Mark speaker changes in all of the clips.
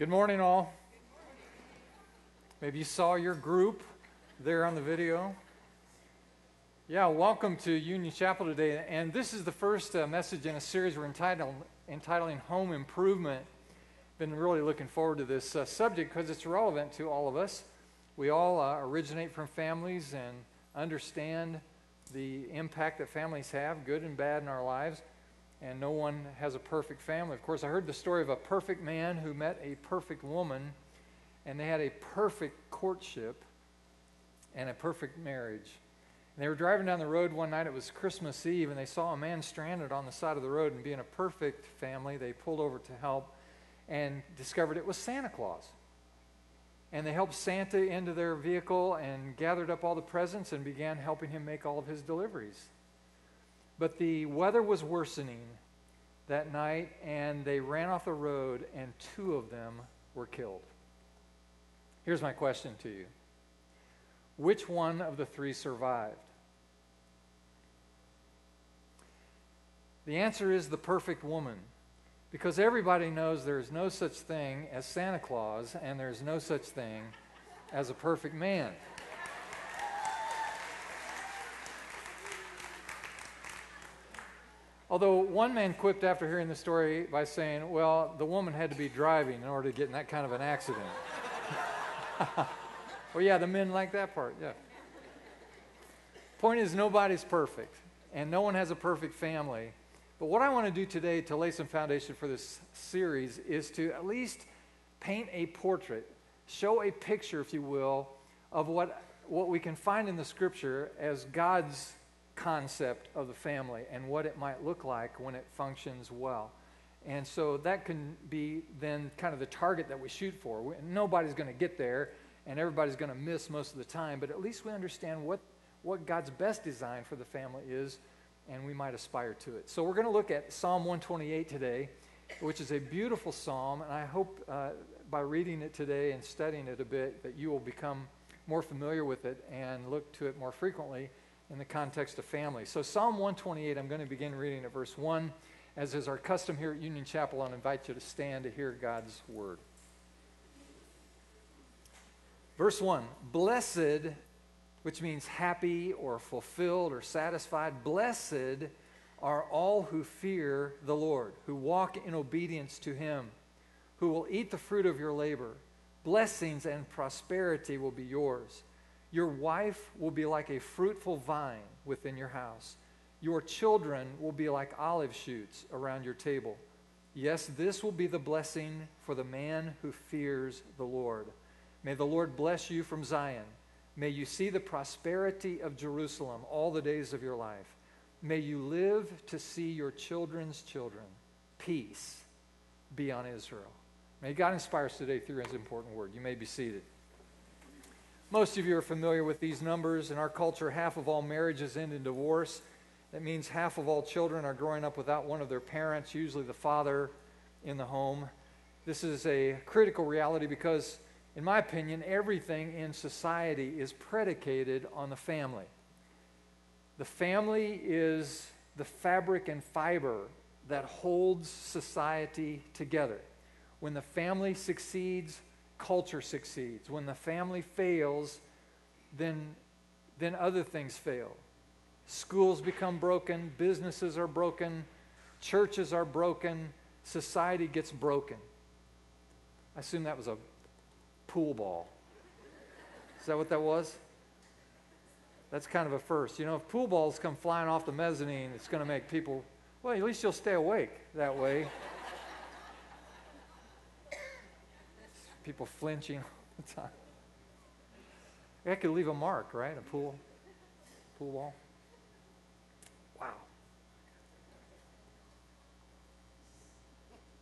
Speaker 1: Good morning, all. Maybe you saw your group there on the video. Yeah, welcome to Union Chapel today. And this is the first uh, message in a series we're entitled, entitling Home Improvement. Been really looking forward to this uh, subject because it's relevant to all of us. We all uh, originate from families and understand the impact that families have, good and bad, in our lives and no one has a perfect family. Of course, I heard the story of a perfect man who met a perfect woman, and they had a perfect courtship and a perfect marriage. And they were driving down the road one night, it was Christmas Eve, and they saw a man stranded on the side of the road. And being a perfect family, they pulled over to help and discovered it was Santa Claus. And they helped Santa into their vehicle and gathered up all the presents and began helping him make all of his deliveries. But the weather was worsening that night, and they ran off the road, and two of them were killed. Here's my question to you Which one of the three survived? The answer is the perfect woman. Because everybody knows there's no such thing as Santa Claus, and there's no such thing as a perfect man. Although one man quipped after hearing the story by saying, well, the woman had to be driving in order to get in that kind of an accident. well, yeah, the men like that part, yeah. Point is, nobody's perfect, and no one has a perfect family. But what I want to do today to lay some foundation for this series is to at least paint a portrait, show a picture, if you will, of what, what we can find in the scripture as God's concept of the family and what it might look like when it functions well. And so that can be then kind of the target that we shoot for. Nobody's going to get there and everybody's going to miss most of the time, but at least we understand what, what God's best design for the family is and we might aspire to it. So we're going to look at Psalm 128 today, which is a beautiful psalm, and I hope uh, by reading it today and studying it a bit that you will become more familiar with it and look to it more frequently in the context of family. So, Psalm 128, I'm going to begin reading at verse 1. As is our custom here at Union Chapel, I'll invite you to stand to hear God's word. Verse 1 Blessed, which means happy or fulfilled or satisfied, blessed are all who fear the Lord, who walk in obedience to him, who will eat the fruit of your labor. Blessings and prosperity will be yours. Your wife will be like a fruitful vine within your house. Your children will be like olive shoots around your table. Yes, this will be the blessing for the man who fears the Lord. May the Lord bless you from Zion. May you see the prosperity of Jerusalem all the days of your life. May you live to see your children's children. Peace be on Israel. May God inspire us today through his important word. You may be seated. Most of you are familiar with these numbers. In our culture, half of all marriages end in divorce. That means half of all children are growing up without one of their parents, usually the father in the home. This is a critical reality because, in my opinion, everything in society is predicated on the family. The family is the fabric and fiber that holds society together. When the family succeeds, culture succeeds. When the family fails, then, then other things fail. Schools become broken, businesses are broken, churches are broken, society gets broken. I assume that was a pool ball. Is that what that was? That's kind of a first. You know, if pool balls come flying off the mezzanine, it's going to make people, well, at least you'll stay awake that way. People flinching all the time. That could leave a mark, right? A pool, pool wall. Wow.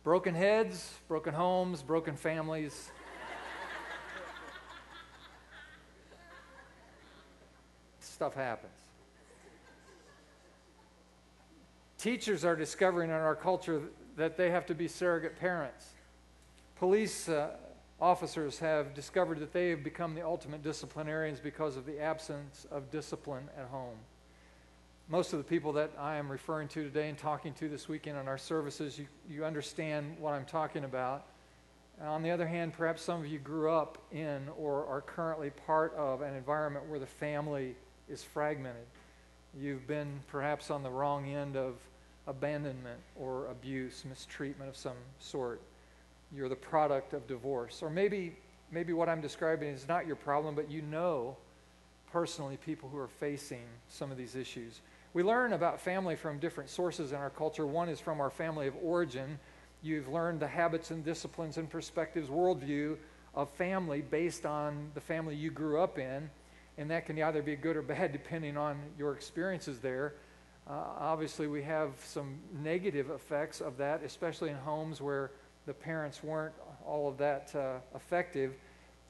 Speaker 1: Broken heads, broken homes, broken families. Stuff happens. Teachers are discovering in our culture that they have to be surrogate parents. Police uh, officers have discovered that they have become the ultimate disciplinarians because of the absence of discipline at home. Most of the people that I am referring to today and talking to this weekend on our services, you, you understand what I'm talking about. On the other hand, perhaps some of you grew up in or are currently part of an environment where the family is fragmented. You've been perhaps on the wrong end of abandonment or abuse, mistreatment of some sort. You're the product of divorce. Or maybe, maybe what I'm describing is not your problem, but you know personally people who are facing some of these issues. We learn about family from different sources in our culture. One is from our family of origin. You've learned the habits and disciplines and perspectives, worldview of family based on the family you grew up in. And that can either be good or bad depending on your experiences there. Uh, obviously, we have some negative effects of that, especially in homes where the parents weren't all of that uh, effective.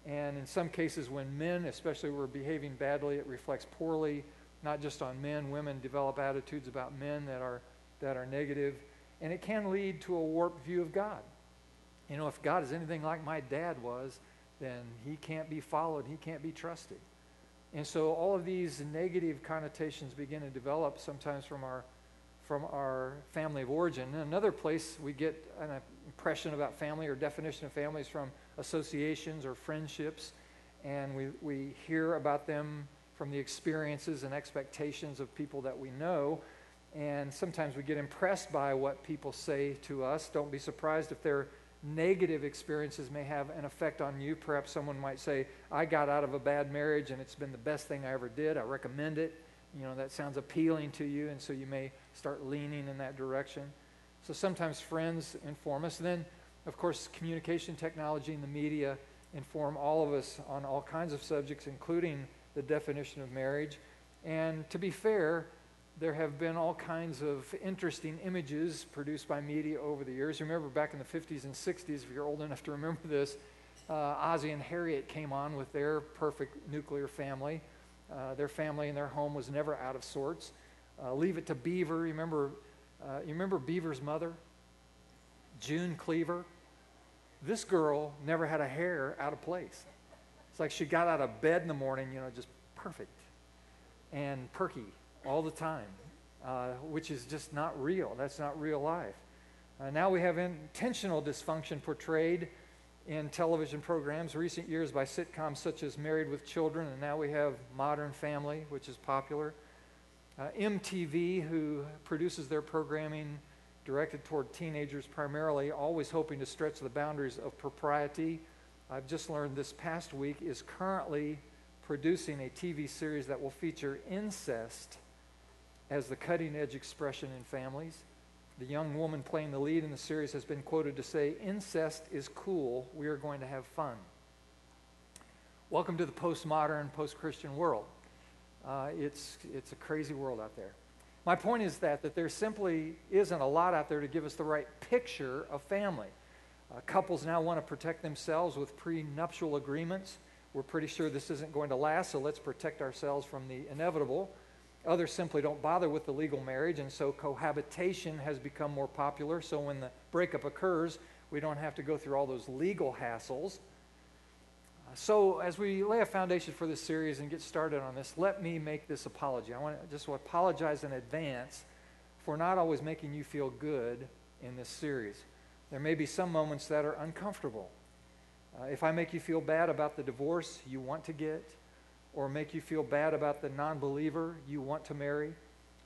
Speaker 1: And in some cases, when men, especially, were behaving badly, it reflects poorly not just on men. Women develop attitudes about men that are, that are negative, and it can lead to a warped view of God. You know, if God is anything like my dad was, then he can't be followed, he can't be trusted. And so all of these negative connotations begin to develop sometimes from our from our family of origin. And another place we get an impression about family or definition of family is from associations or friendships. And we, we hear about them from the experiences and expectations of people that we know. And sometimes we get impressed by what people say to us. Don't be surprised if their negative experiences may have an effect on you. Perhaps someone might say, I got out of a bad marriage and it's been the best thing I ever did. I recommend it. You know, that sounds appealing to you, and so you may start leaning in that direction. So sometimes friends inform us. Then, of course, communication technology and the media inform all of us on all kinds of subjects, including the definition of marriage. And to be fair, there have been all kinds of interesting images produced by media over the years. Remember back in the 50s and 60s, if you're old enough to remember this, uh, Ozzie and Harriet came on with their perfect nuclear family. Uh, their family and their home was never out of sorts. Uh, leave it to Beaver. Remember, uh, you remember Beaver's mother, June Cleaver. This girl never had a hair out of place. It's like she got out of bed in the morning, you know, just perfect and perky all the time, uh, which is just not real. That's not real life. Uh, now we have intentional dysfunction portrayed in television programs, recent years by sitcoms such as Married with Children, and now we have Modern Family, which is popular. Uh, MTV, who produces their programming directed toward teenagers primarily, always hoping to stretch the boundaries of propriety I've just learned this past week, is currently producing a TV series that will feature incest as the cutting edge expression in families. The young woman playing the lead in the series has been quoted to say, Incest is cool. We are going to have fun. Welcome to the postmodern, post Christian world. Uh, it's, it's a crazy world out there. My point is that, that there simply isn't a lot out there to give us the right picture of family. Uh, couples now want to protect themselves with prenuptial agreements. We're pretty sure this isn't going to last, so let's protect ourselves from the inevitable. Others simply don't bother with the legal marriage, and so cohabitation has become more popular. So when the breakup occurs, we don't have to go through all those legal hassles. Uh, so, as we lay a foundation for this series and get started on this, let me make this apology. I want to just apologize in advance for not always making you feel good in this series. There may be some moments that are uncomfortable. Uh, if I make you feel bad about the divorce you want to get, or make you feel bad about the non believer you want to marry,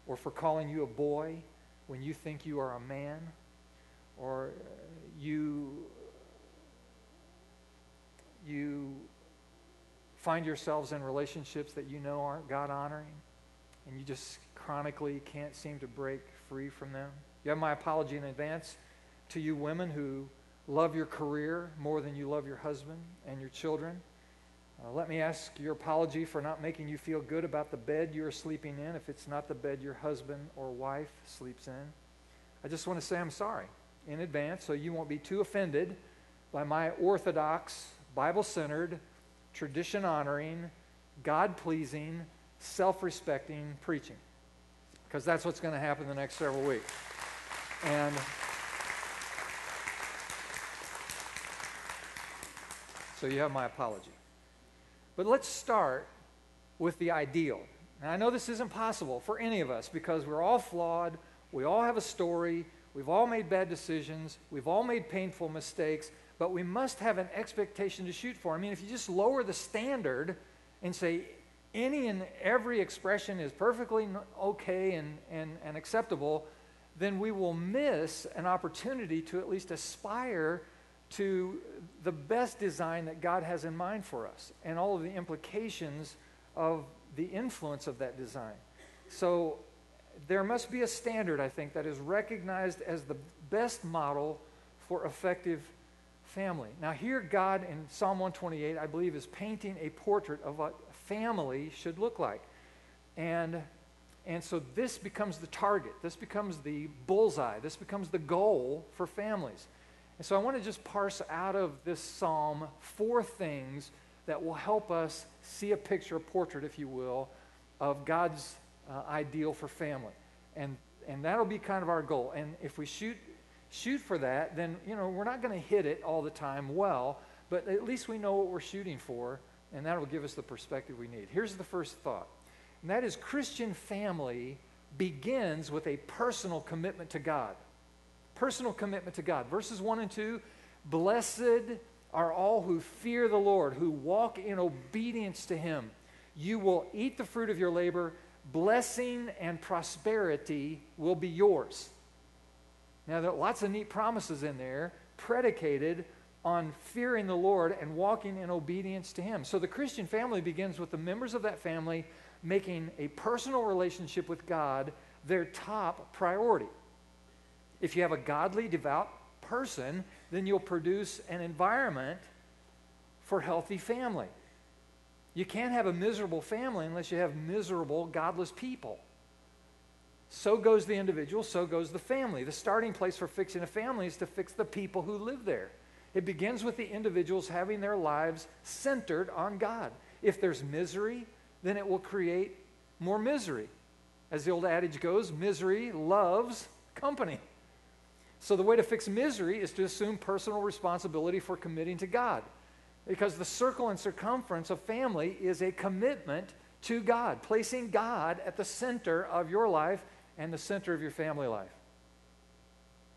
Speaker 1: or for calling you a boy when you think you are a man, or uh, you, you find yourselves in relationships that you know aren't God honoring, and you just chronically can't seem to break free from them. You have my apology in advance to you women who love your career more than you love your husband and your children. Uh, let me ask your apology for not making you feel good about the bed you're sleeping in if it's not the bed your husband or wife sleeps in. I just want to say I'm sorry in advance so you won't be too offended by my orthodox, Bible centered, tradition honoring, God pleasing, self respecting preaching. Because that's what's going to happen the next several weeks. And. So you have my apology. But let's start with the ideal. Now, I know this isn't possible for any of us because we're all flawed. We all have a story. We've all made bad decisions. We've all made painful mistakes, but we must have an expectation to shoot for. I mean, if you just lower the standard and say any and every expression is perfectly okay and, and, and acceptable, then we will miss an opportunity to at least aspire to the best design that God has in mind for us and all of the implications of the influence of that design. So there must be a standard, I think, that is recognized as the best model for effective family. Now, here, God in Psalm 128, I believe, is painting a portrait of what family should look like. And, and so this becomes the target, this becomes the bullseye, this becomes the goal for families. And so I want to just parse out of this psalm four things that will help us see a picture, a portrait, if you will, of God's uh, ideal for family. And, and that'll be kind of our goal. And if we shoot, shoot for that, then, you know, we're not going to hit it all the time well, but at least we know what we're shooting for, and that'll give us the perspective we need. Here's the first thought, and that is Christian family begins with a personal commitment to God. Personal commitment to God. Verses 1 and 2 Blessed are all who fear the Lord, who walk in obedience to him. You will eat the fruit of your labor. Blessing and prosperity will be yours. Now, there are lots of neat promises in there predicated on fearing the Lord and walking in obedience to Him. So the Christian family begins with the members of that family making a personal relationship with God their top priority. If you have a godly, devout person, then you'll produce an environment for healthy family. You can't have a miserable family unless you have miserable, godless people. So goes the individual, so goes the family. The starting place for fixing a family is to fix the people who live there. It begins with the individuals having their lives centered on God. If there's misery, then it will create more misery. As the old adage goes, misery loves company. So the way to fix misery is to assume personal responsibility for committing to God. Because the circle and circumference of family is a commitment to God, placing God at the center of your life and the center of your family life.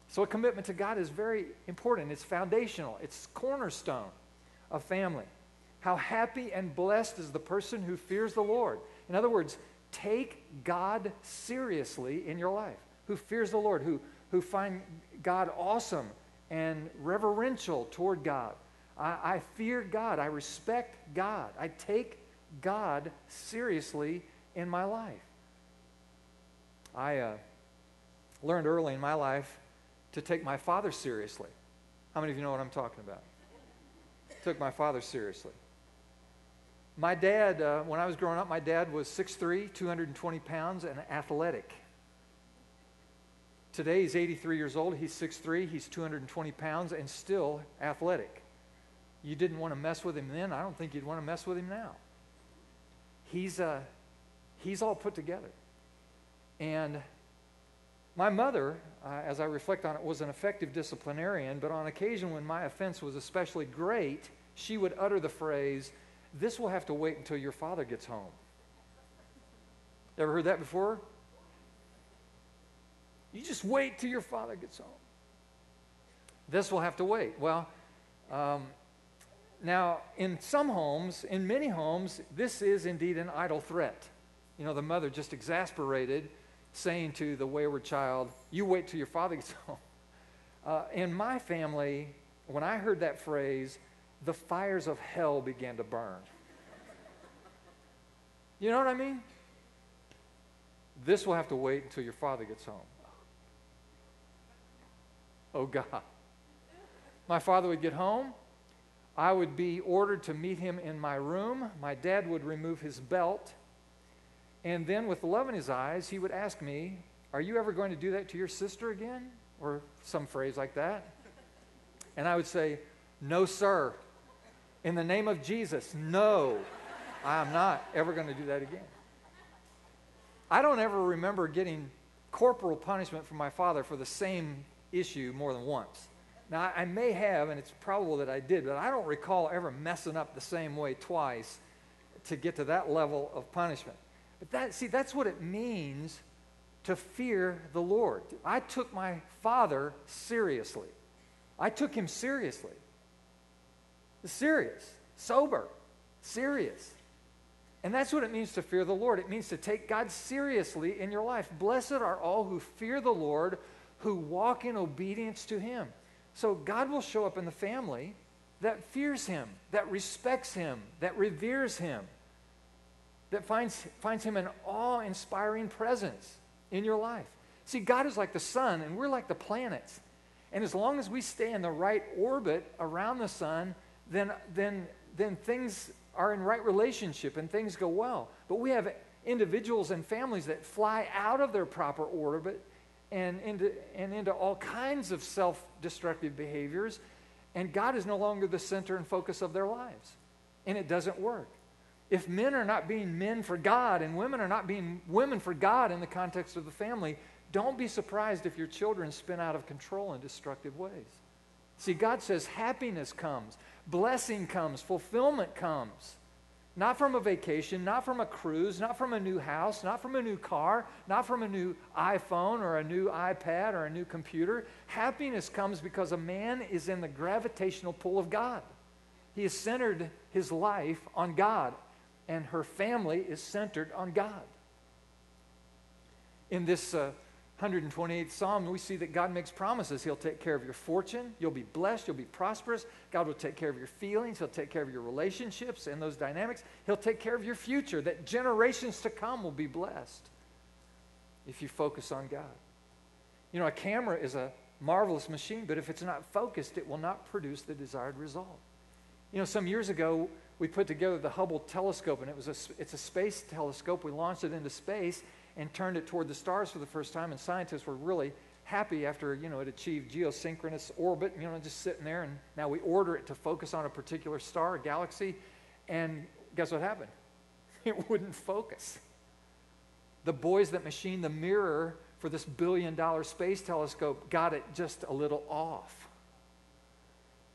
Speaker 1: So, a commitment to God is very important. It's foundational, it's cornerstone of family. How happy and blessed is the person who fears the Lord. In other words, take God seriously in your life, who fears the Lord, who, who find God awesome and reverential toward God. I, I fear God. I respect God. I take God seriously in my life. I uh, learned early in my life to take my father seriously. How many of you know what I'm talking about? Took my father seriously. My dad, uh, when I was growing up, my dad was 6'3, 220 pounds, and athletic. Today, he's 83 years old. He's 6'3, he's 220 pounds, and still athletic. You didn't want to mess with him then. I don't think you'd want to mess with him now. He's, uh, he's all put together. And my mother, uh, as I reflect on it, was an effective disciplinarian, but on occasion when my offense was especially great, she would utter the phrase, This will have to wait until your father gets home. Ever heard that before? You just wait till your father gets home. This will have to wait. Well, um, now, in some homes, in many homes, this is indeed an idle threat. You know, the mother just exasperated saying to the wayward child, You wait till your father gets home. Uh, in my family, when I heard that phrase, the fires of hell began to burn. You know what I mean? This will have to wait until your father gets home. Oh, God. My father would get home. I would be ordered to meet him in my room. My dad would remove his belt and then, with love in his eyes, he would ask me, Are you ever going to do that to your sister again? Or some phrase like that. And I would say, No, sir. In the name of Jesus, no, I am not ever going to do that again. I don't ever remember getting corporal punishment from my father for the same issue more than once. Now, I may have, and it's probable that I did, but I don't recall ever messing up the same way twice to get to that level of punishment. But that, see, that's what it means to fear the Lord. I took my father seriously. I took him seriously. Serious, sober, serious. And that's what it means to fear the Lord. It means to take God seriously in your life. Blessed are all who fear the Lord, who walk in obedience to him. So God will show up in the family that fears him, that respects him, that reveres him, that finds, finds him an awe inspiring presence in your life. See, God is like the sun, and we're like the planets. And as long as we stay in the right orbit around the sun, then, then, then things are in right relationship and things go well. But we have individuals and families that fly out of their proper orbit and into, and into all kinds of self destructive behaviors, and God is no longer the center and focus of their lives. And it doesn't work. If men are not being men for God and women are not being women for God in the context of the family, don't be surprised if your children spin out of control in destructive ways. See, God says happiness comes, blessing comes, fulfillment comes. Not from a vacation, not from a cruise, not from a new house, not from a new car, not from a new iPhone or a new iPad or a new computer. Happiness comes because a man is in the gravitational pull of God. He has centered his life on God, and her family is centered on God. In this uh, 128th Psalm, we see that God makes promises. He'll take care of your fortune. You'll be blessed. You'll be prosperous. God will take care of your feelings. He'll take care of your relationships and those dynamics. He'll take care of your future, that generations to come will be blessed if you focus on God. You know, a camera is a marvelous machine, but if it's not focused, it will not produce the desired result. You know, some years ago, we put together the Hubble telescope, and it was a, it's a space telescope. We launched it into space, and turned it toward the stars for the first time. And scientists were really happy after you know it achieved geosynchronous orbit, you know, just sitting there. And now we order it to focus on a particular star, a galaxy, and guess what happened? It wouldn't focus. The boys that machined the mirror for this billion dollar space telescope got it just a little off.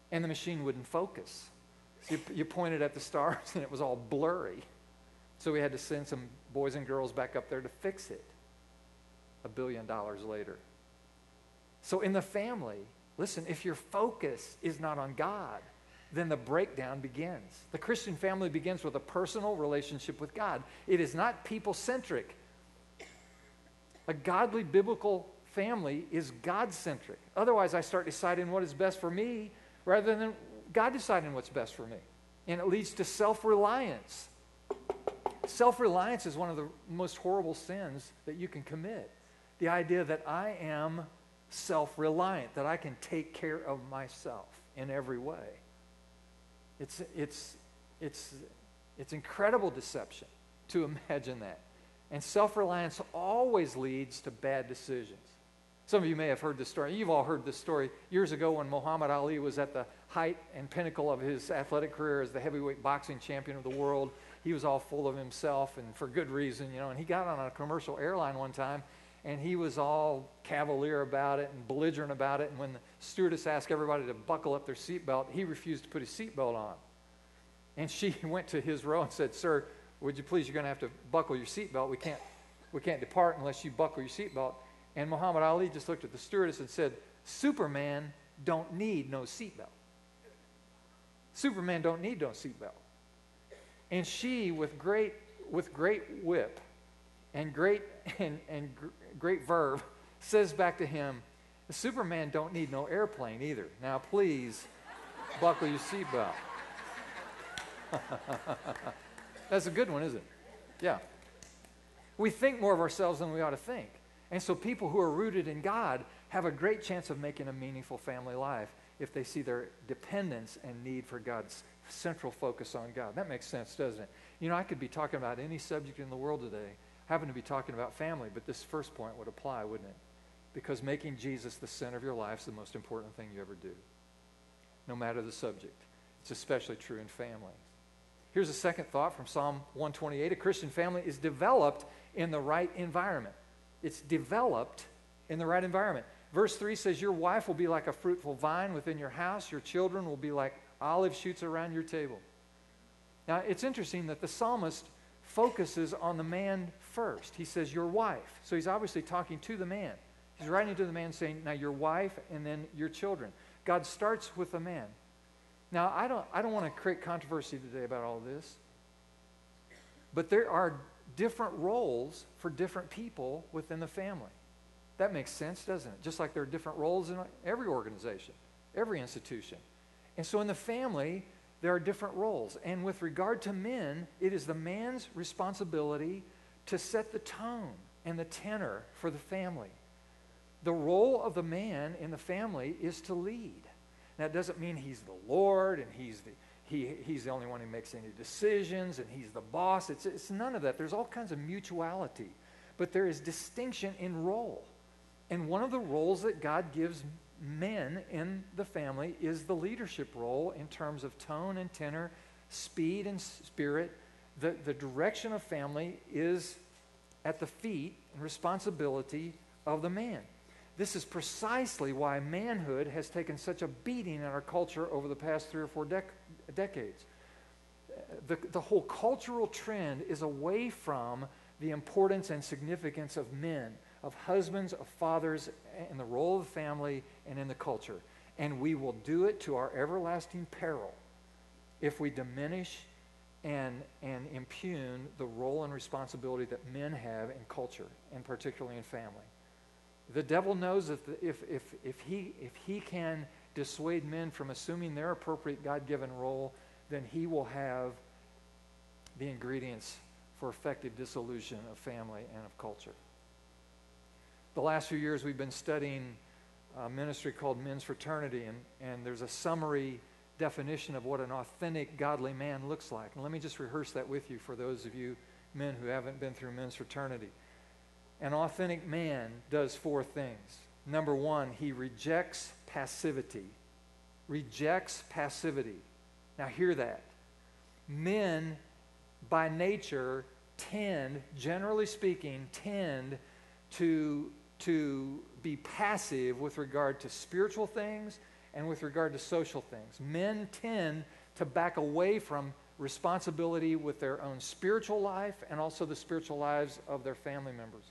Speaker 1: And the machine wouldn't focus. So you, you pointed at the stars and it was all blurry. So we had to send some boys and girls back up there to fix it a billion dollars later. So in the family, listen, if your focus is not on God, then the breakdown begins. The Christian family begins with a personal relationship with God. It is not people centric. A godly biblical family is God centric. Otherwise, I start deciding what is best for me rather than God deciding what's best for me. And it leads to self reliance. Self reliance is one of the most horrible sins that you can commit. The idea that I am self reliant, that I can take care of myself in every way. It's, it's, it's, it's incredible deception to imagine that. And self reliance always leads to bad decisions. Some of you may have heard this story. You've all heard this story years ago when Muhammad Ali was at the height and pinnacle of his athletic career as the heavyweight boxing champion of the world he was all full of himself and for good reason, you know. And he got on a commercial airline one time and he was all cavalier about it and belligerent about it. And when the stewardess asked everybody to buckle up their seatbelt, he refused to put his seatbelt on. And she went to his row and said, Sir, would you please, you're going to have to buckle your seatbelt. We can't, we can't depart unless you buckle your seatbelt. And Muhammad Ali just looked at the stewardess and said, Superman don't need no seatbelt. Superman don't need no seatbelt. And she, with great, with great whip and great, and, and gr- great verve, says back to him, Superman don't need no airplane either. Now, please buckle your seatbelt. That's a good one, isn't it? Yeah. We think more of ourselves than we ought to think. And so people who are rooted in God have a great chance of making a meaningful family life if they see their dependence and need for God's central focus on God. That makes sense, doesn't it? You know, I could be talking about any subject in the world today, happen to be talking about family, but this first point would apply, wouldn't it? Because making Jesus the center of your life is the most important thing you ever do, no matter the subject. It's especially true in family. Here's a second thought from Psalm 128 A Christian family is developed in the right environment. It's developed in the right environment. Verse 3 says, Your wife will be like a fruitful vine within your house, your children will be like olive shoots around your table. Now, it's interesting that the psalmist focuses on the man first. He says, Your wife. So he's obviously talking to the man. He's writing to the man saying, Now your wife and then your children. God starts with the man. Now, I don't, I don't want to create controversy today about all this, but there are different roles for different people within the family. That makes sense, doesn't it? Just like there are different roles in every organization, every institution. And so in the family, there are different roles. And with regard to men, it is the man's responsibility to set the tone and the tenor for the family. The role of the man in the family is to lead. Now, it doesn't mean he's the Lord and he's the, he, he's the only one who makes any decisions and he's the boss. It's, it's none of that. There's all kinds of mutuality, but there is distinction in role. And one of the roles that God gives men in the family is the leadership role in terms of tone and tenor, speed and spirit. The, the direction of family is at the feet and responsibility of the man. This is precisely why manhood has taken such a beating in our culture over the past three or four dec- decades. The, the whole cultural trend is away from the importance and significance of men, of husbands, of fathers, in the role of the family and in the culture. And we will do it to our everlasting peril if we diminish and, and impugn the role and responsibility that men have in culture, and particularly in family. The devil knows that if, if, if, he, if he can dissuade men from assuming their appropriate God given role, then he will have the ingredients for effective dissolution of family and of culture. The last few years, we've been studying a ministry called Men's Fraternity, and, and there's a summary definition of what an authentic, godly man looks like. And let me just rehearse that with you for those of you men who haven't been through Men's Fraternity. An authentic man does four things. Number one, he rejects passivity. Rejects passivity. Now, hear that. Men, by nature, tend, generally speaking, tend to, to be passive with regard to spiritual things and with regard to social things. Men tend to back away from responsibility with their own spiritual life and also the spiritual lives of their family members.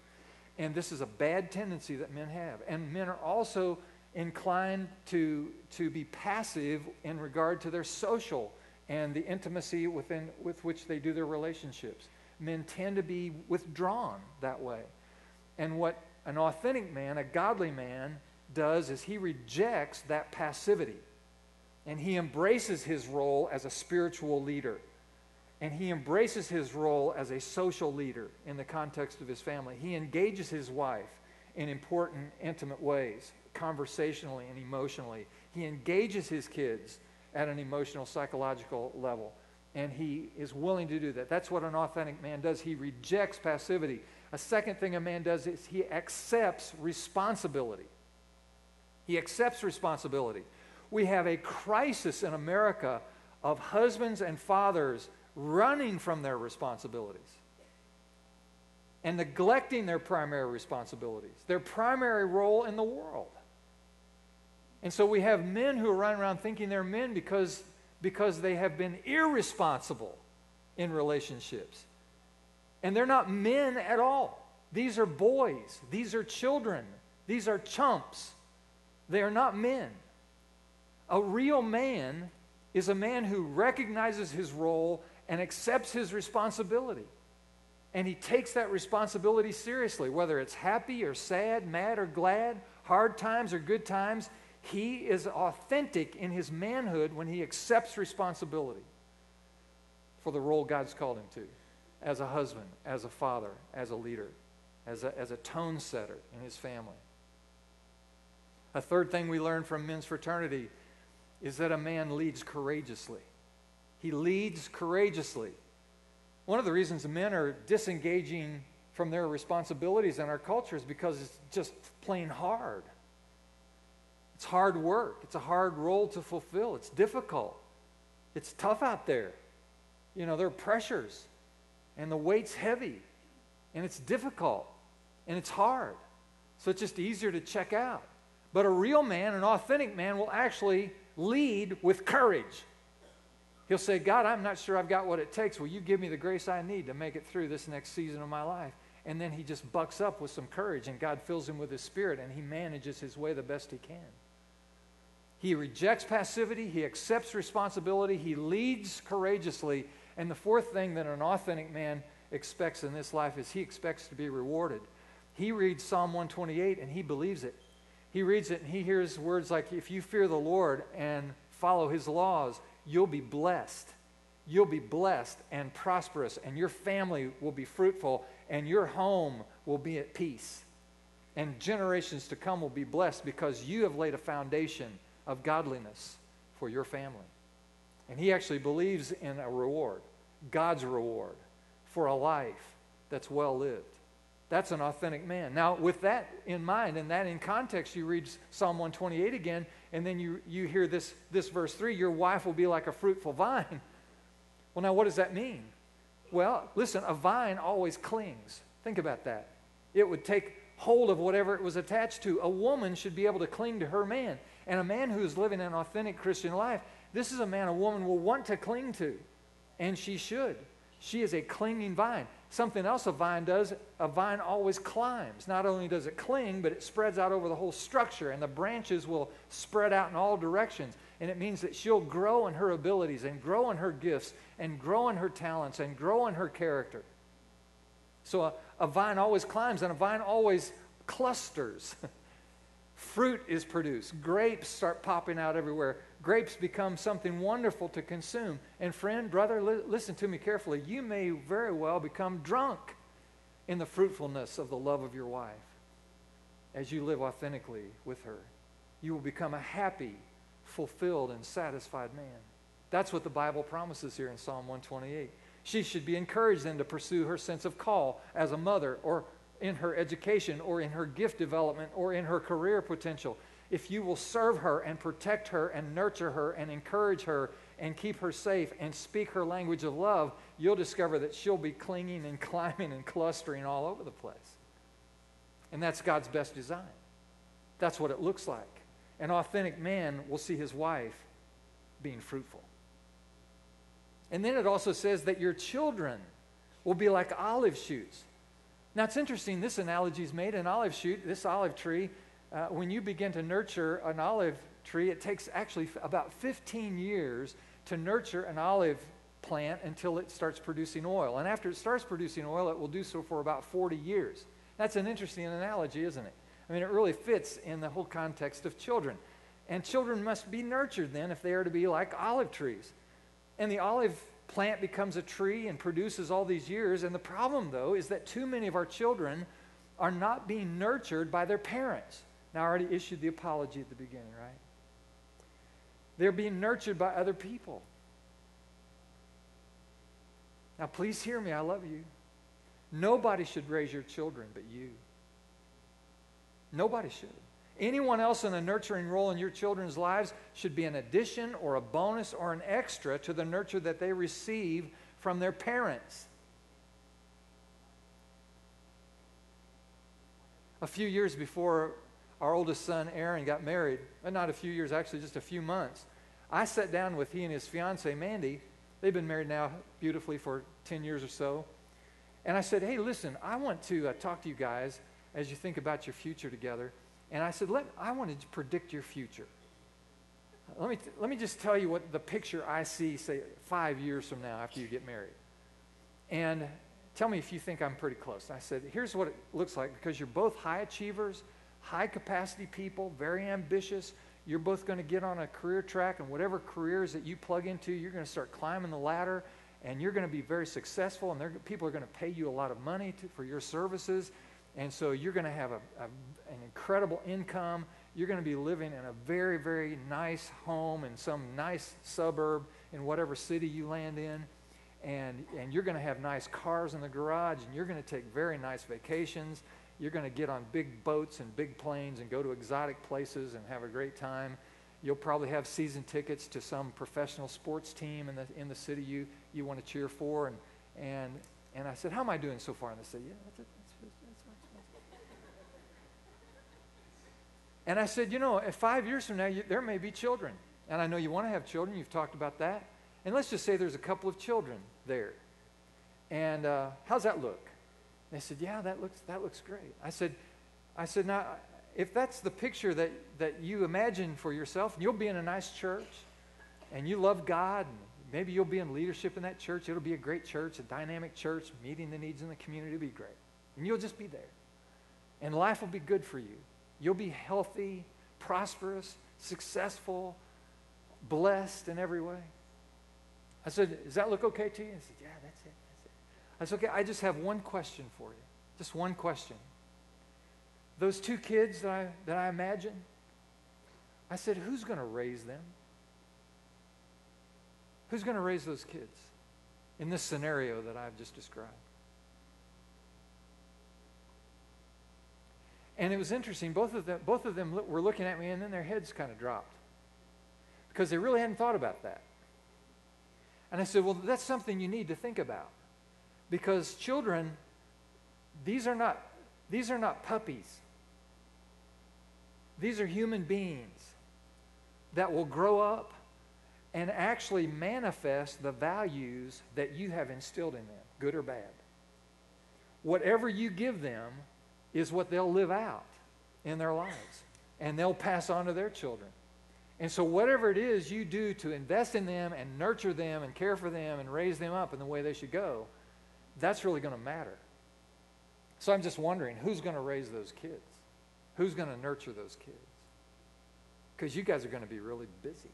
Speaker 1: And this is a bad tendency that men have. And men are also inclined to, to be passive in regard to their social and the intimacy within, with which they do their relationships. Men tend to be withdrawn that way. And what an authentic man, a godly man, does is he rejects that passivity and he embraces his role as a spiritual leader and he embraces his role as a social leader in the context of his family. He engages his wife in important, intimate ways, conversationally and emotionally. He engages his kids at an emotional, psychological level, and he is willing to do that. That's what an authentic man does. He rejects passivity. A second thing a man does is he accepts responsibility. He accepts responsibility. We have a crisis in America of husbands and fathers running from their responsibilities and neglecting their primary responsibilities, their primary role in the world. And so we have men who are running around thinking they're men because, because they have been irresponsible in relationships. And they're not men at all. These are boys, these are children, these are chumps. They are not men. A real man is a man who recognizes his role and accepts his responsibility. And he takes that responsibility seriously, whether it's happy or sad, mad or glad, hard times or good times. He is authentic in his manhood when he accepts responsibility for the role God's called him to as a husband, as a father, as a leader, as a, as a tone setter in his family. A third thing we learn from men's fraternity is that a man leads courageously. He leads courageously. One of the reasons men are disengaging from their responsibilities in our culture is because it's just plain hard. It's hard work, it's a hard role to fulfill, it's difficult, it's tough out there. You know, there are pressures, and the weight's heavy, and it's difficult, and it's hard. So it's just easier to check out. But a real man, an authentic man, will actually lead with courage. He'll say, God, I'm not sure I've got what it takes. Will you give me the grace I need to make it through this next season of my life? And then he just bucks up with some courage, and God fills him with his spirit, and he manages his way the best he can. He rejects passivity, he accepts responsibility, he leads courageously. And the fourth thing that an authentic man expects in this life is he expects to be rewarded. He reads Psalm 128 and he believes it. He reads it and he hears words like, If you fear the Lord and follow his laws, you'll be blessed. You'll be blessed and prosperous, and your family will be fruitful, and your home will be at peace. And generations to come will be blessed because you have laid a foundation of godliness for your family. And he actually believes in a reward, God's reward for a life that's well lived. That's an authentic man. Now, with that in mind and that in context, you read Psalm 128 again, and then you, you hear this, this verse 3 your wife will be like a fruitful vine. Well, now, what does that mean? Well, listen, a vine always clings. Think about that. It would take hold of whatever it was attached to. A woman should be able to cling to her man. And a man who is living an authentic Christian life, this is a man a woman will want to cling to. And she should. She is a clinging vine. Something else a vine does, a vine always climbs. Not only does it cling, but it spreads out over the whole structure, and the branches will spread out in all directions. And it means that she'll grow in her abilities, and grow in her gifts, and grow in her talents, and grow in her character. So a, a vine always climbs, and a vine always clusters. Fruit is produced, grapes start popping out everywhere grapes become something wonderful to consume. And, friend, brother, li- listen to me carefully. You may very well become drunk in the fruitfulness of the love of your wife as you live authentically with her. You will become a happy, fulfilled, and satisfied man. That's what the Bible promises here in Psalm 128. She should be encouraged then to pursue her sense of call as a mother or in her education or in her gift development or in her career potential if you will serve her and protect her and nurture her and encourage her and keep her safe and speak her language of love, you'll discover that she'll be clinging and climbing and clustering all over the place. And that's God's best design. That's what it looks like. An authentic man will see his wife being fruitful. And then it also says that your children will be like olive shoots. Now it's interesting, this analogy is made an olive shoot, this olive tree uh, when you begin to nurture an olive tree, it takes actually about 15 years to nurture an olive plant until it starts producing oil. And after it starts producing oil, it will do so for about 40 years. That's an interesting analogy, isn't it? I mean, it really fits in the whole context of children. And children must be nurtured then if they are to be like olive trees. And the olive plant becomes a tree and produces all these years. And the problem, though, is that too many of our children are not being nurtured by their parents. Now, I already issued the apology at the beginning, right? They're being nurtured by other people. Now, please hear me. I love you. Nobody should raise your children but you. Nobody should. Anyone else in a nurturing role in your children's lives should be an addition or a bonus or an extra to the nurture that they receive from their parents. A few years before our oldest son, Aaron, got married, not a few years, actually, just a few months. I sat down with he and his fiancee, Mandy. They've been married now beautifully for 10 years or so. And I said, hey, listen, I want to uh, talk to you guys as you think about your future together. And I said, Let, I want to predict your future. Let me, let me just tell you what the picture I see, say, five years from now after you get married. And tell me if you think I'm pretty close. And I said, Here's what it looks like because you're both high achievers high capacity people, very ambitious. You're both going to get on a career track, and whatever careers that you plug into, you're going to start climbing the ladder, and you're going to be very successful, and people are going to pay you a lot of money to, for your services. And so you're going to have a, a, an incredible income. You're going to be living in a very, very nice home in some nice suburb in whatever city you land in. And, and you're going to have nice cars in the garage, and you're going to take very nice vacations you're going to get on big boats and big planes and go to exotic places and have a great time. You'll probably have season tickets to some professional sports team in the, in the city you, you want to cheer for. And, and, and I said, How am I doing so far? And they said, Yeah, that's, that's, that's, that's And I said, You know, five years from now, you, there may be children. And I know you want to have children. You've talked about that. And let's just say there's a couple of children there. And uh, how's that look? They said, Yeah, that looks, that looks great. I said, I said, Now, if that's the picture that, that you imagine for yourself, you'll be in a nice church and you love God, and maybe you'll be in leadership in that church. It'll be a great church, a dynamic church, meeting the needs in the community will be great. And you'll just be there. And life will be good for you. You'll be healthy, prosperous, successful, blessed in every way. I said, Does that look okay to you? He said, Yeah, that's it. That's it. I said, Okay, I just have one question for you. Just one question. Those two kids that I, that I imagine, I said, Who's going to raise them? Who's going to raise those kids in this scenario that I've just described? And it was interesting. Both of them, both of them were looking at me, and then their heads kind of dropped because they really hadn't thought about that. And I said, Well, that's something you need to think about. Because children, these are not, these are not puppies. These are human beings that will grow up and actually manifest the values that you have instilled in them, good or bad. Whatever you give them is what they'll live out in their lives, and they'll pass on to their children. And so, whatever it is you do to invest in them and nurture them and care for them and raise them up in the way they should go, that's really going to matter. So, I'm just wondering who's going to raise those kids? Who's going to nurture those kids? Because you guys are going to be really busy.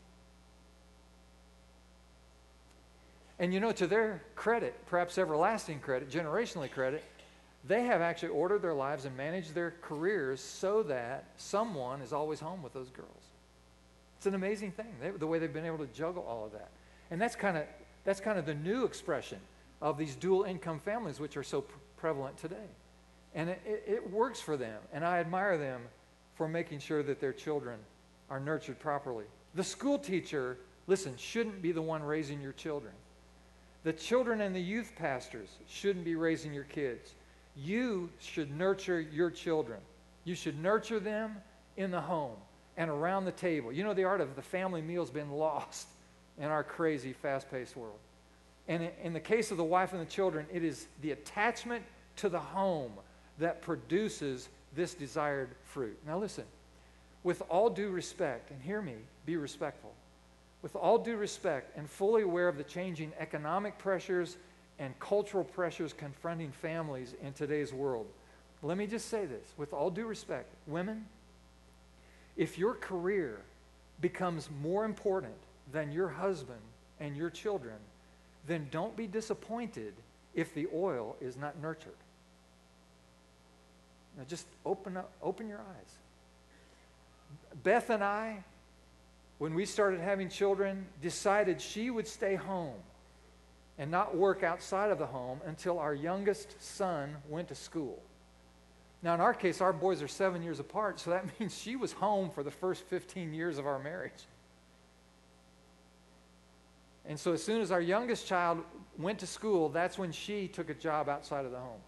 Speaker 1: And you know, to their credit, perhaps everlasting credit, generationally credit, they have actually ordered their lives and managed their careers so that someone is always home with those girls. It's an amazing thing, they, the way they've been able to juggle all of that. And that's kind of that's kind of the new expression of these dual income families, which are so pr- prevalent today. And it, it, it works for them, and I admire them for making sure that their children are nurtured properly. The school teacher, listen, shouldn't be the one raising your children. The children and the youth pastors shouldn't be raising your kids. You should nurture your children. You should nurture them in the home and around the table. You know, the art of the family meal has been lost in our crazy, fast paced world. And in the case of the wife and the children, it is the attachment to the home that produces this desired fruit. Now, listen, with all due respect, and hear me, be respectful. With all due respect and fully aware of the changing economic pressures and cultural pressures confronting families in today's world. Let me just say this with all due respect women, if your career becomes more important than your husband and your children, then don't be disappointed if the oil is not nurtured. Now just open up, open your eyes. Beth and I, when we started having children, decided she would stay home and not work outside of the home until our youngest son went to school. Now, in our case, our boys are seven years apart, so that means she was home for the first 15 years of our marriage. And so, as soon as our youngest child went to school, that's when she took a job outside of the home.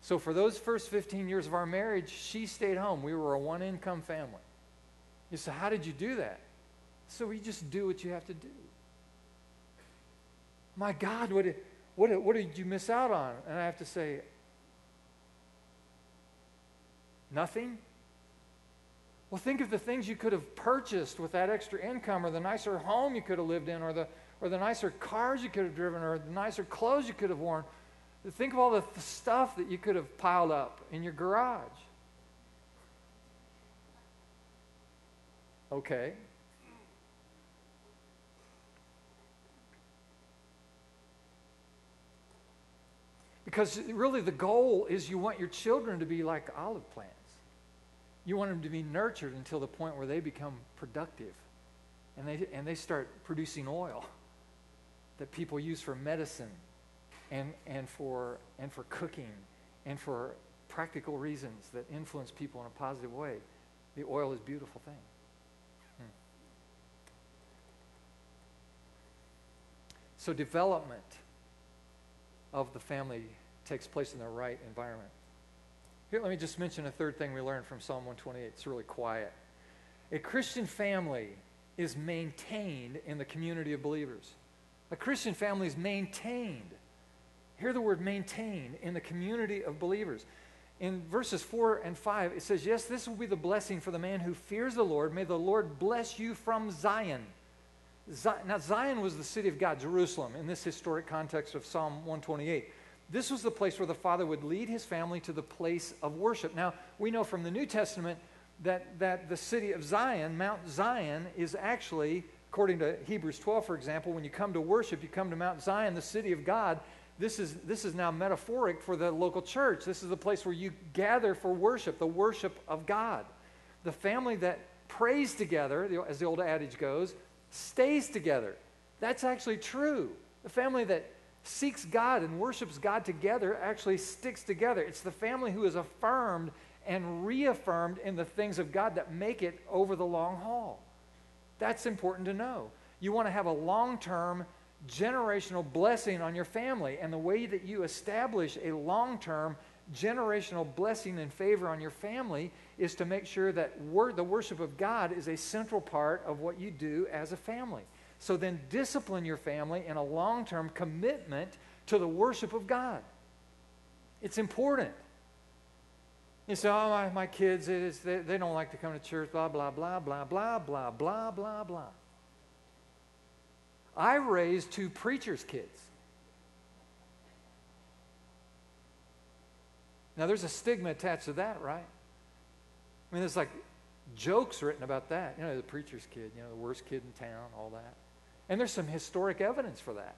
Speaker 1: So, for those first 15 years of our marriage, she stayed home. We were a one income family. You say, How did you do that? So, we just do what you have to do. My God, what did, what, what did you miss out on? And I have to say, nothing. Well, think of the things you could have purchased with that extra income, or the nicer home you could have lived in, or the, or the nicer cars you could have driven, or the nicer clothes you could have worn. Think of all the, the stuff that you could have piled up in your garage. Okay. Because really, the goal is you want your children to be like olive plants. You want them to be nurtured until the point where they become productive and they, and they start producing oil that people use for medicine and, and, for, and for cooking and for practical reasons that influence people in a positive way. The oil is a beautiful thing. Hmm. So, development of the family takes place in the right environment. Here, let me just mention a third thing we learned from Psalm 128. It's really quiet. A Christian family is maintained in the community of believers. A Christian family is maintained. Hear the word maintained in the community of believers. In verses 4 and 5, it says, Yes, this will be the blessing for the man who fears the Lord. May the Lord bless you from Zion. Now, Zion was the city of God, Jerusalem, in this historic context of Psalm 128. This was the place where the father would lead his family to the place of worship. Now, we know from the New Testament that, that the city of Zion, Mount Zion, is actually, according to Hebrews 12, for example, when you come to worship, you come to Mount Zion, the city of God. This is, this is now metaphoric for the local church. This is the place where you gather for worship, the worship of God. The family that prays together, as the old adage goes, stays together. That's actually true. The family that seeks God and worships God together actually sticks together. It's the family who is affirmed and reaffirmed in the things of God that make it over the long haul. That's important to know. You want to have a long term generational blessing on your family. And the way that you establish a long term generational blessing and favor on your family is to make sure that wor- the worship of God is a central part of what you do as a family. So then discipline your family in a long term commitment to the worship of God. It's important. You say, oh, my, my kids, it is, they, they don't like to come to church, blah, blah, blah, blah, blah, blah, blah, blah, blah. I raised two preachers' kids. Now, there's a stigma attached to that, right? I mean, there's like jokes written about that. You know, the preacher's kid, you know, the worst kid in town, all that. And there's some historic evidence for that.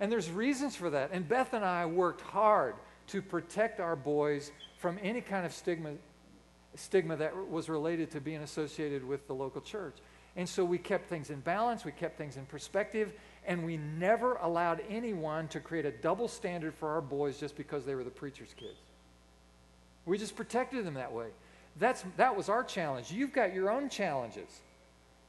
Speaker 1: And there's reasons for that. And Beth and I worked hard to protect our boys from any kind of stigma, stigma that was related to being associated with the local church. And so we kept things in balance, we kept things in perspective, and we never allowed anyone to create a double standard for our boys just because they were the preacher's kids. We just protected them that way. That's, that was our challenge. You've got your own challenges.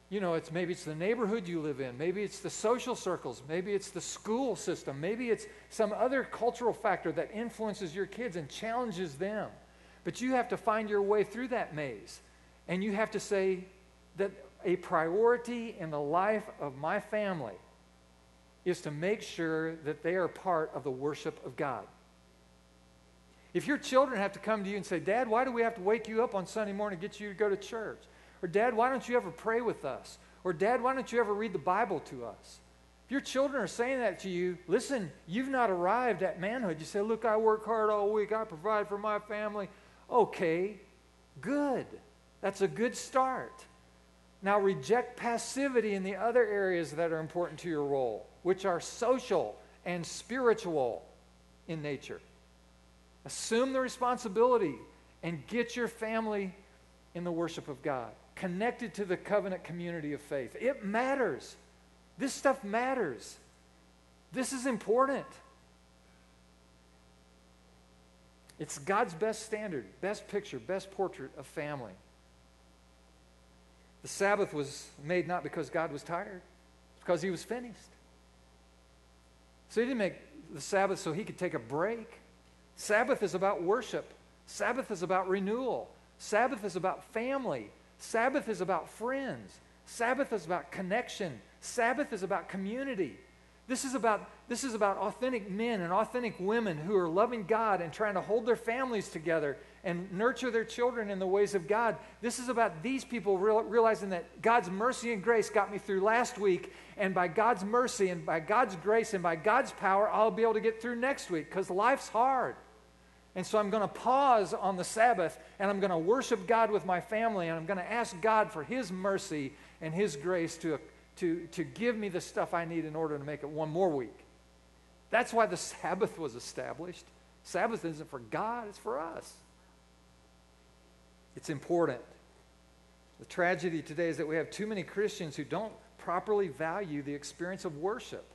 Speaker 1: You know, it's maybe it's the neighborhood you live in, maybe it's the social circles, maybe it's the school system, maybe it's some other cultural factor that influences your kids and challenges them. But you have to find your way through that maze. And you have to say that a priority in the life of my family is to make sure that they are part of the worship of God. If your children have to come to you and say, Dad, why do we have to wake you up on Sunday morning to get you to go to church? Or, Dad, why don't you ever pray with us? Or, Dad, why don't you ever read the Bible to us? If your children are saying that to you, listen, you've not arrived at manhood. You say, Look, I work hard all week, I provide for my family. Okay, good. That's a good start. Now reject passivity in the other areas that are important to your role, which are social and spiritual in nature. Assume the responsibility and get your family in the worship of God, connected to the covenant community of faith. It matters. This stuff matters. This is important. It's God's best standard, best picture, best portrait of family. The Sabbath was made not because God was tired, because he was finished. So he didn't make the Sabbath so he could take a break. Sabbath is about worship. Sabbath is about renewal. Sabbath is about family. Sabbath is about friends. Sabbath is about connection. Sabbath is about community. This is about, this is about authentic men and authentic women who are loving God and trying to hold their families together and nurture their children in the ways of God. This is about these people real, realizing that God's mercy and grace got me through last week, and by God's mercy and by God's grace and by God's power, I'll be able to get through next week because life's hard. And so I'm going to pause on the Sabbath and I'm going to worship God with my family and I'm going to ask God for His mercy and His grace to, to, to give me the stuff I need in order to make it one more week. That's why the Sabbath was established. Sabbath isn't for God, it's for us. It's important. The tragedy today is that we have too many Christians who don't properly value the experience of worship.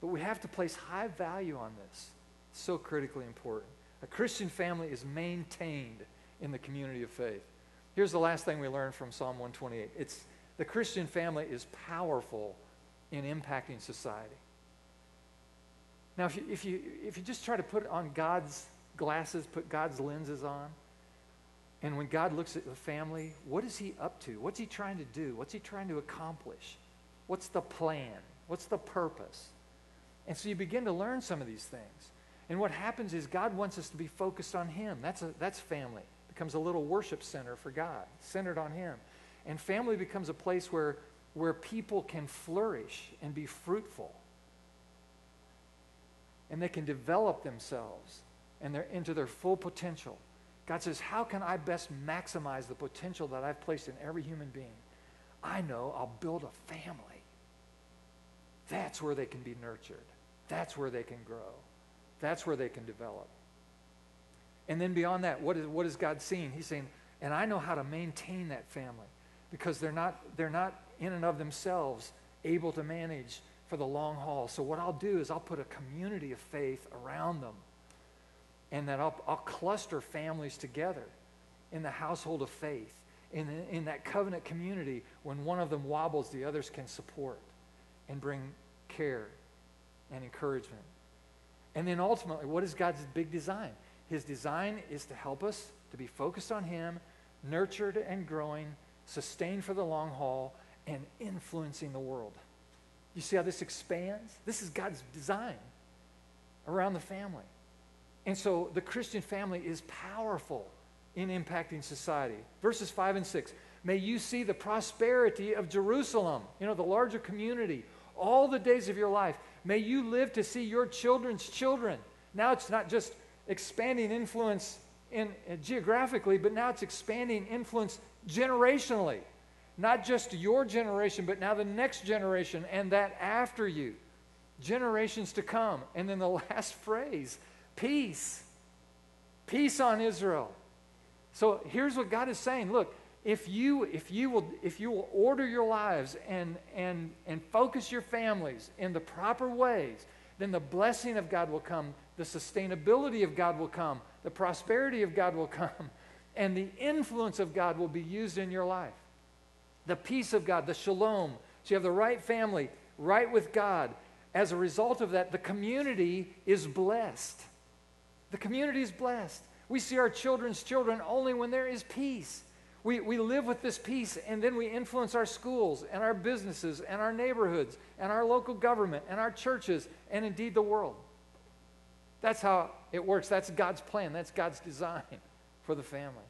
Speaker 1: But we have to place high value on this. It's so critically important. A Christian family is maintained in the community of faith. Here's the last thing we learned from Psalm 128. It's the Christian family is powerful in impacting society. Now, if you, if you, if you just try to put on God's glasses, put God's lenses on, and when God looks at the family, what is he up to? What's he trying to do? What's he trying to accomplish? What's the plan? What's the purpose? And so you begin to learn some of these things. And what happens is God wants us to be focused on Him. That's, a, that's family. It becomes a little worship center for God, centered on Him. And family becomes a place where, where people can flourish and be fruitful. And they can develop themselves and they're into their full potential. God says, How can I best maximize the potential that I've placed in every human being? I know I'll build a family. That's where they can be nurtured. That's where they can grow. That's where they can develop. And then beyond that, what is, what is God seeing? He's saying, and I know how to maintain that family because they're not, they're not in and of themselves able to manage for the long haul. So what I'll do is I'll put a community of faith around them and that I'll, I'll cluster families together in the household of faith, in, in that covenant community. When one of them wobbles, the others can support and bring care and encouragement. And then ultimately, what is God's big design? His design is to help us to be focused on Him, nurtured and growing, sustained for the long haul, and influencing the world. You see how this expands? This is God's design around the family. And so the Christian family is powerful in impacting society. Verses 5 and 6. May you see the prosperity of Jerusalem, you know, the larger community, all the days of your life. May you live to see your children's children. Now it's not just expanding influence in, uh, geographically, but now it's expanding influence generationally. Not just your generation, but now the next generation and that after you. Generations to come. And then the last phrase peace. Peace on Israel. So here's what God is saying look, if you if you will if you will order your lives and and and focus your families in the proper ways then the blessing of god will come the sustainability of god will come the prosperity of god will come and the influence of god will be used in your life. The peace of god the shalom. So you have the right family right with god. As a result of that the community is blessed. The community is blessed. We see our children's children only when there is peace we, we live with this peace, and then we influence our schools and our businesses and our neighborhoods and our local government and our churches and indeed the world. That's how it works. That's God's plan. That's God's design for the family.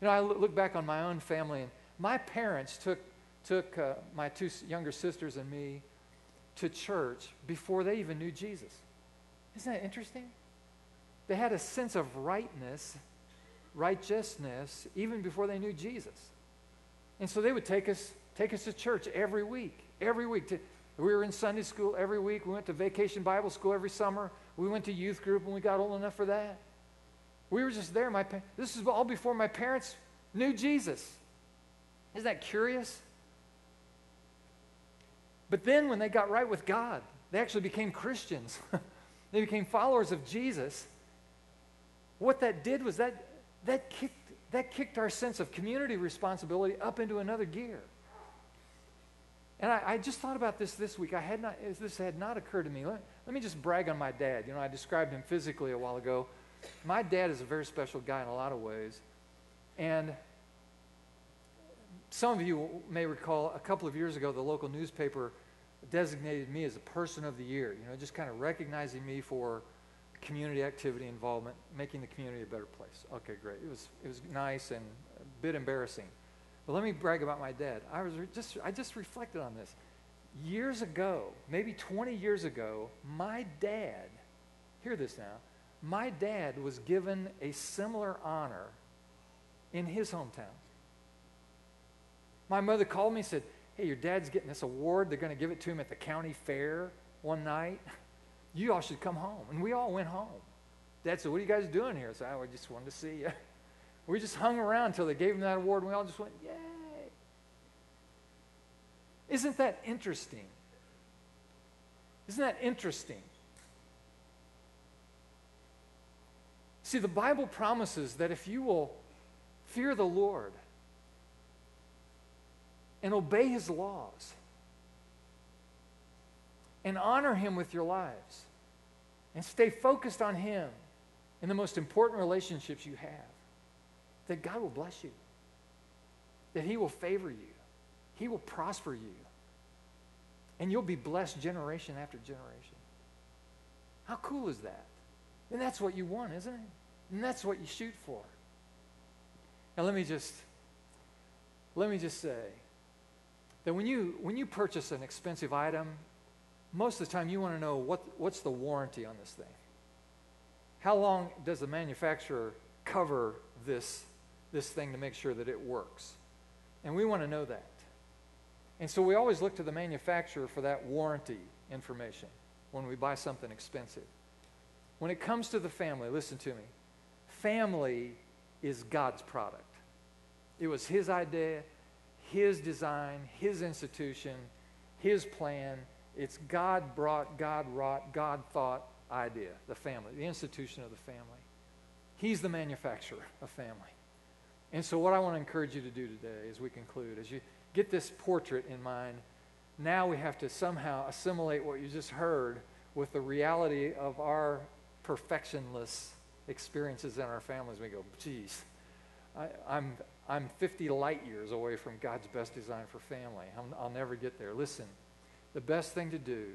Speaker 1: You know, I look back on my own family, and my parents took, took uh, my two younger sisters and me to church before they even knew Jesus. Isn't that interesting? They had a sense of rightness righteousness even before they knew Jesus. And so they would take us, take us to church every week, every week. To, we were in Sunday school every week. We went to vacation Bible school every summer. We went to youth group when we got old enough for that. We were just there. My, this is all before my parents knew Jesus. Isn't that curious? But then when they got right with God, they actually became Christians. they became followers of Jesus. What that did was that that kicked, that kicked our sense of community responsibility up into another gear. And I, I, just thought about this this week. I had not, this had not occurred to me. Let, let me just brag on my dad. You know, I described him physically a while ago. My dad is a very special guy in a lot of ways. And some of you may recall a couple of years ago, the local newspaper designated me as a person of the year, you know, just kind of recognizing me for community activity involvement, making the community a better place. Okay, great. It was, it was nice and a bit embarrassing. But let me brag about my dad. I, was just, I just reflected on this. Years ago, maybe 20 years ago, my dad, hear this now, my dad was given a similar honor in his hometown. My mother called me and said, Hey, your dad's getting this award. They're going to give it to him at the county fair one night. You all should come home. And we all went home. Dad said, What are you guys doing here? So I oh, just wanted to see you. We just hung around until they gave him that award, and we all just went, Yay. Isn't that interesting? Isn't that interesting? See, the Bible promises that if you will fear the Lord and obey his laws, and honor Him with your lives. And stay focused on Him in the most important relationships you have. That God will bless you, that He will favor you, He will prosper you. And you'll be blessed generation after generation. How cool is that? And that's what you want, isn't it? And that's what you shoot for. Now let me just let me just say that when you when you purchase an expensive item, most of the time you want to know what, what's the warranty on this thing. How long does the manufacturer cover this, this thing to make sure that it works? And we want to know that. And so we always look to the manufacturer for that warranty information when we buy something expensive. When it comes to the family, listen to me. Family is God's product. It was His idea, His design, His institution, His plan. It's God brought, God wrought, God thought idea, the family, the institution of the family. He's the manufacturer of family. And so, what I want to encourage you to do today as we conclude, as you get this portrait in mind, now we have to somehow assimilate what you just heard with the reality of our perfectionless experiences in our families. We go, geez, I, I'm, I'm 50 light years away from God's best design for family. i will never get there. Listen, the best thing to do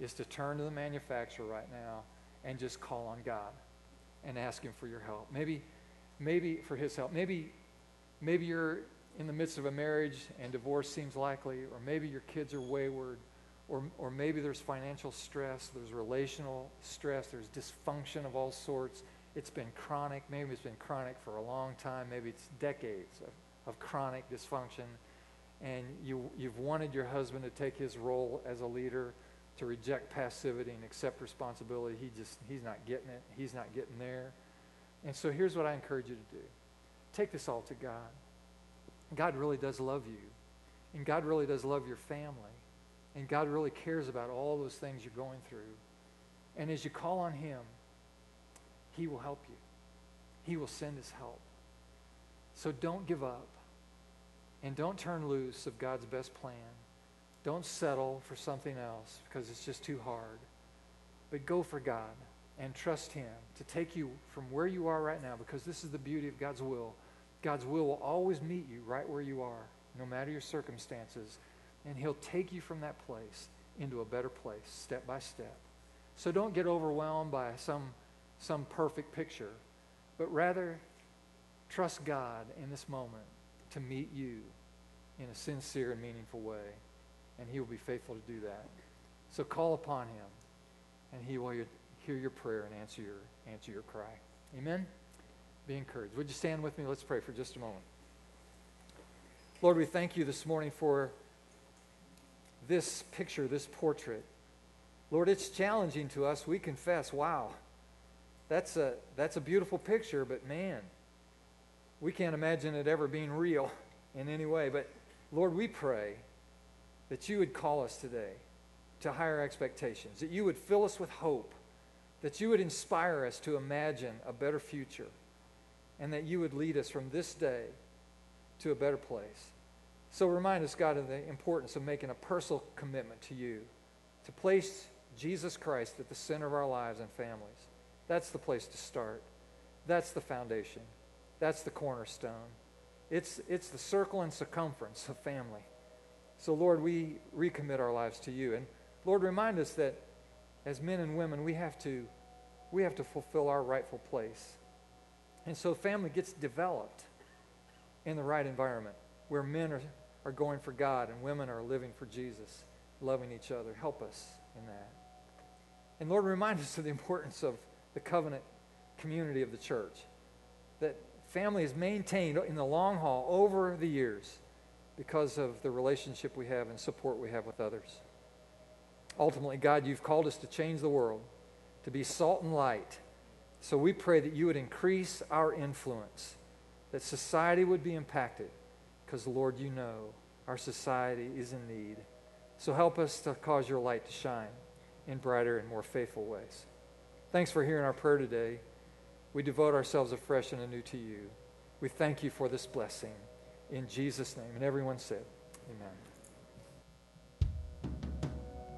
Speaker 1: is to turn to the manufacturer right now and just call on God and ask Him for your help. Maybe, maybe for His help. Maybe, maybe you're in the midst of a marriage and divorce seems likely, or maybe your kids are wayward, or, or maybe there's financial stress, there's relational stress, there's dysfunction of all sorts. It's been chronic. Maybe it's been chronic for a long time. Maybe it's decades of, of chronic dysfunction. And you, you've wanted your husband to take his role as a leader, to reject passivity and accept responsibility. He just, he's not getting it. He's not getting there. And so here's what I encourage you to do take this all to God. God really does love you. And God really does love your family. And God really cares about all those things you're going through. And as you call on Him, He will help you, He will send His help. So don't give up. And don't turn loose of God's best plan. Don't settle for something else because it's just too hard. But go for God and trust Him to take you from where you are right now because this is the beauty of God's will. God's will will always meet you right where you are, no matter your circumstances. And He'll take you from that place into a better place, step by step. So don't get overwhelmed by some, some perfect picture, but rather trust God in this moment to meet you in a sincere and meaningful way. And He will be faithful to do that. So call upon Him, and He will hear your prayer and answer your, answer your cry. Amen? Be encouraged. Would you stand with me? Let's pray for just a moment. Lord, we thank you this morning for this picture, this portrait. Lord, it's challenging to us. We confess, wow, that's a, that's a beautiful picture, but man, we can't imagine it ever being real in any way. But Lord, we pray that you would call us today to higher expectations, that you would fill us with hope, that you would inspire us to imagine a better future, and that you would lead us from this day to a better place. So remind us, God, of the importance of making a personal commitment to you, to place Jesus Christ at the center of our lives and families. That's the place to start. That's the foundation. That's the cornerstone. It's, it's the circle and circumference of family. So, Lord, we recommit our lives to you. And Lord, remind us that as men and women, we have to, we have to fulfill our rightful place. And so family gets developed in the right environment where men are, are going for God and women are living for Jesus, loving each other. Help us in that. And Lord, remind us of the importance of the covenant community of the church. Family is maintained in the long haul over the years because of the relationship we have and support we have with others. Ultimately, God, you've called us to change the world, to be salt and light. So we pray that you would increase our influence, that society would be impacted, because, Lord, you know our society is in need. So help us to cause your light to shine in brighter and more faithful ways. Thanks for hearing our prayer today. We devote ourselves afresh and anew to you. We thank you for this blessing. In Jesus' name. And everyone said, Amen.